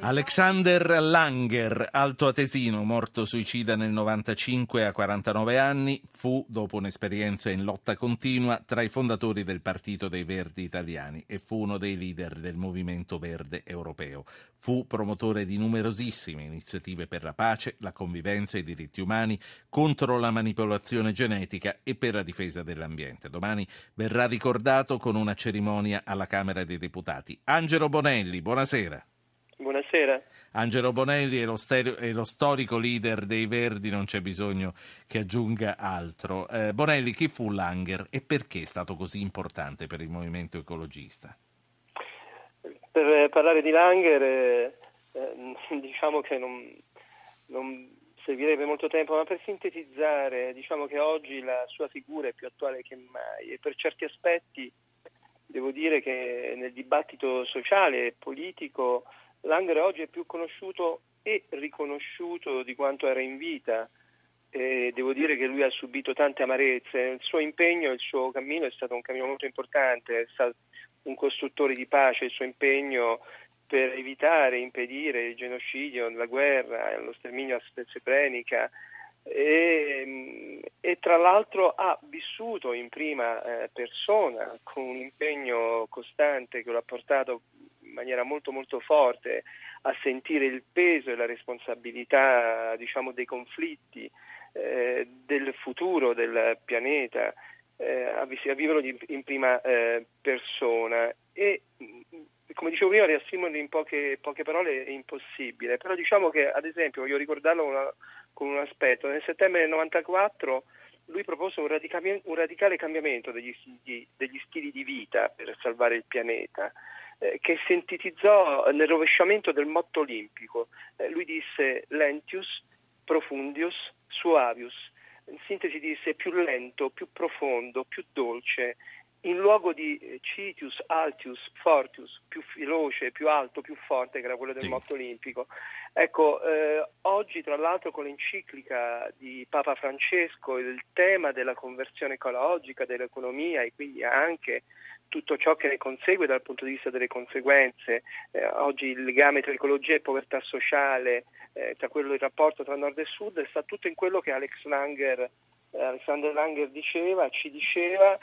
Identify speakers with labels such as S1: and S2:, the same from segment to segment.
S1: Alexander Langer, altoatesino, morto suicida nel 95 a 49 anni, fu, dopo un'esperienza in lotta continua, tra i fondatori del Partito dei Verdi Italiani e fu uno dei leader del Movimento Verde Europeo. Fu promotore di numerosissime iniziative per la pace, la convivenza e i diritti umani, contro la manipolazione genetica e per la difesa dell'ambiente. Domani verrà ricordato con una cerimonia alla Camera dei Deputati. Angelo Bonelli, buonasera.
S2: Buonasera.
S1: Angelo Bonelli è lo, stereo, è lo, storico leader dei Verdi, non c'è bisogno che aggiunga altro. Eh, Bonelli, chi fu Langer e perché è stato così importante per il movimento ecologista?
S2: Per eh, parlare di Langer, eh, eh, diciamo che non, non, servirebbe molto tempo, ma per sintetizzare, diciamo che oggi la sua figura è più attuale che mai e per certi aspetti devo dire che nel dibattito sociale e politico Langer oggi è più conosciuto e riconosciuto di quanto era in vita. E devo dire che lui ha subito tante amarezze, il suo impegno, il suo cammino è stato un cammino molto importante, è stato un costruttore di pace, il suo impegno per evitare, impedire il genocidio, la guerra, lo sterminio a Srebrenica e, e, tra l'altro ha vissuto in prima eh, persona con un impegno costante che lo ha portato maniera molto molto forte a sentire il peso e la responsabilità diciamo, dei conflitti eh, del futuro del pianeta, eh, a, a viverlo in prima eh, persona. E come dicevo prima riassumerlo in poche, poche, parole è impossibile, però diciamo che ad esempio voglio ricordarlo una, con un aspetto, nel settembre del 94 lui propose un, radicale, un radicale cambiamento degli, degli stili di vita per salvare il pianeta. Eh, che sintetizzò nel rovesciamento del motto olimpico. Eh, lui disse lentius, profundius, suavius. In sintesi disse più lento, più profondo, più dolce. In luogo di eh, citius, altius, fortius, più veloce, più alto, più forte, che era quello del sì. motto olimpico. Ecco, eh, oggi tra l'altro con l'enciclica di Papa Francesco il tema della conversione ecologica, dell'economia e quindi anche tutto ciò che ne consegue dal punto di vista delle conseguenze. Eh, oggi il legame tra ecologia e povertà sociale, eh, tra quello il rapporto tra nord e sud, sta tutto in quello che Alex Langer, eh, Alexander Langer diceva, ci diceva.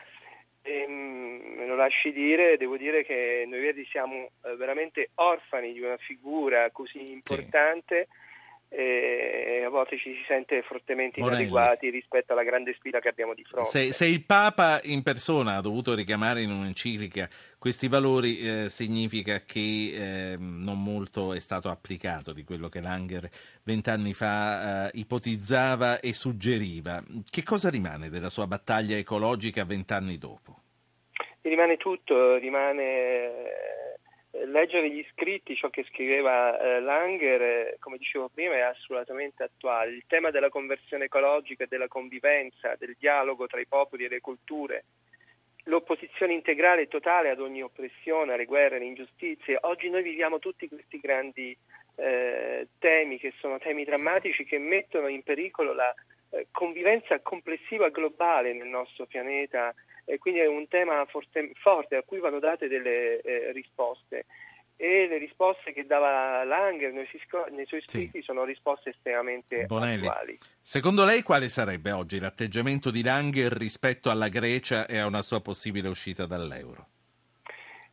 S2: E, mm, me lo lasci dire, devo dire che noi Verdi siamo eh, veramente orfani di una figura così importante. Sì e a volte ci si sente fortemente inadeguati rispetto alla grande sfida che abbiamo di fronte.
S1: Se, se il Papa in persona ha dovuto richiamare in un'enciclica questi valori, eh, significa che eh, non molto è stato applicato di quello che Langer vent'anni fa eh, ipotizzava e suggeriva. Che cosa rimane della sua battaglia ecologica vent'anni dopo?
S2: Rimane tutto, rimane leggere gli scritti, ciò che scriveva eh, Langer, eh, come dicevo prima, è assolutamente attuale. Il tema della conversione ecologica, della convivenza, del dialogo tra i popoli e le culture, l'opposizione integrale e totale ad ogni oppressione, alle guerre, alle ingiustizie. Oggi noi viviamo tutti questi grandi eh, temi che sono temi drammatici che mettono in pericolo la eh, convivenza complessiva globale nel nostro pianeta e quindi è un tema forte, forte a cui vanno date delle eh, risposte e le risposte che dava Langer nei, suoi scritti sì. sono risposte estremamente
S1: Bonelli,
S2: attuali.
S1: Secondo lei quale sarebbe oggi l'atteggiamento di Langer rispetto alla Grecia e a una sua possibile uscita dall'euro?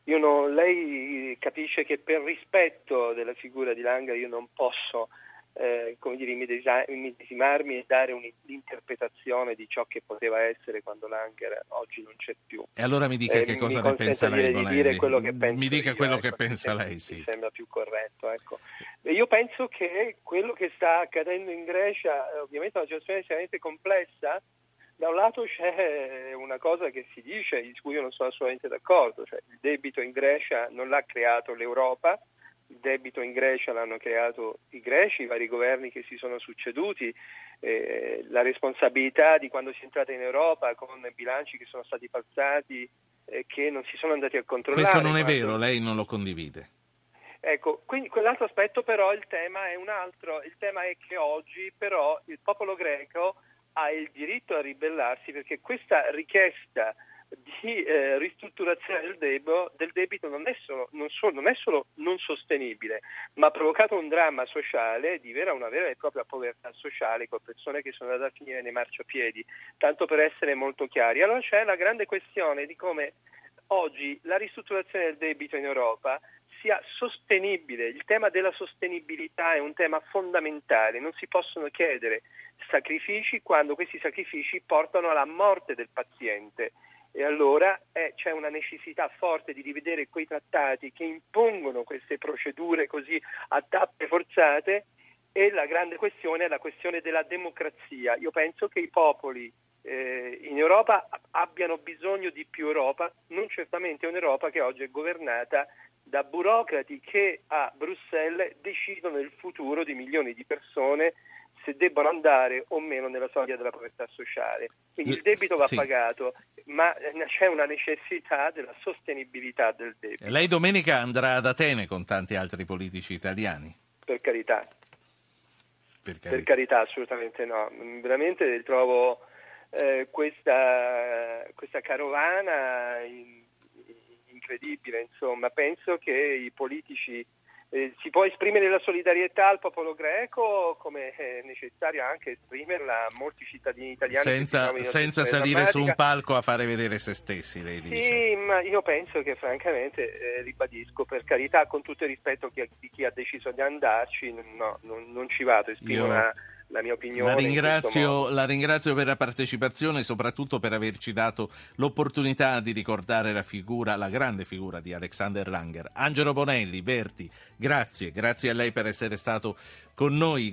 S2: Non, lei capisce che per rispetto della figura di Langer io non posso eh, come dire, immedesimarmi e dare un'interpretazione di ciò che poteva essere quando Langer oggi non c'è più.
S1: E allora mi dica eh, che cosa ne pensa lei, di dire quello che penso Mi dica
S2: io,
S1: quello
S2: ecco,
S1: che pensa lei, sì.
S2: Mi sembra più corretto, ecco. Io penso che quello che sta accadendo in Grecia, eh, ovviamente è una situazione estremamente complessa, da un lato c'è una cosa che si dice, di cui io non sono assolutamente d'accordo, cioè il debito in Grecia non l'ha creato l'Europa, il debito in Grecia l'hanno creato i greci, i vari governi che si sono succeduti, eh, la responsabilità di quando si è entrata in Europa con bilanci che sono stati falsati e eh, che non si sono andati a controllare.
S1: Questo non è vero, lei non lo condivide.
S2: Ecco, quindi quell'altro aspetto però il tema è un altro, il tema è che oggi però il popolo greco ha il diritto a ribellarsi perché questa richiesta di eh, ristrutturazione del debito, del debito non, è solo, non, so, non, è solo, non sostenibile, ma ha provocato un dramma sociale di vera, una vera e propria povertà sociale con persone che sono andate a finire nei marciapiedi, tanto per essere molto chiari. Allora c'è la grande questione di come oggi la ristrutturazione del debito in Europa sia sostenibile. Il tema della sostenibilità è un tema fondamentale, non si possono chiedere sacrifici quando questi sacrifici portano alla morte del paziente. E allora eh, c'è una necessità forte di rivedere quei trattati che impongono queste procedure così a tappe forzate e la grande questione è la questione della democrazia. Io penso che i popoli eh, in Europa abbiano bisogno di più Europa, non certamente un'Europa che oggi è governata da burocrati che a Bruxelles decidono il futuro di milioni di persone se debbano andare o meno nella soglia della povertà sociale. Quindi il debito va sì. pagato, ma c'è una necessità della sostenibilità del debito.
S1: Lei domenica andrà ad Atene con tanti altri politici italiani?
S2: Per carità. Per carità, per carità assolutamente no. Veramente trovo eh, questa, questa, carovana incredibile, insomma, penso che i politici eh, si può esprimere la solidarietà al popolo greco come è necessario anche esprimerla a molti cittadini italiani.
S1: Senza, senza salire su un palco a fare vedere se stessi, lei dice.
S2: Sì, ma io penso che francamente, eh, ribadisco, per carità, con tutto il rispetto di chi ha deciso di andarci, no, non, non ci vado, esprimo io... una la mia opinione.
S1: La ringrazio, la ringrazio, per la partecipazione e soprattutto per averci dato l'opportunità di ricordare la figura, la grande figura di Alexander Langer. Angelo Bonelli, Verti, grazie, grazie a lei per essere stato con noi.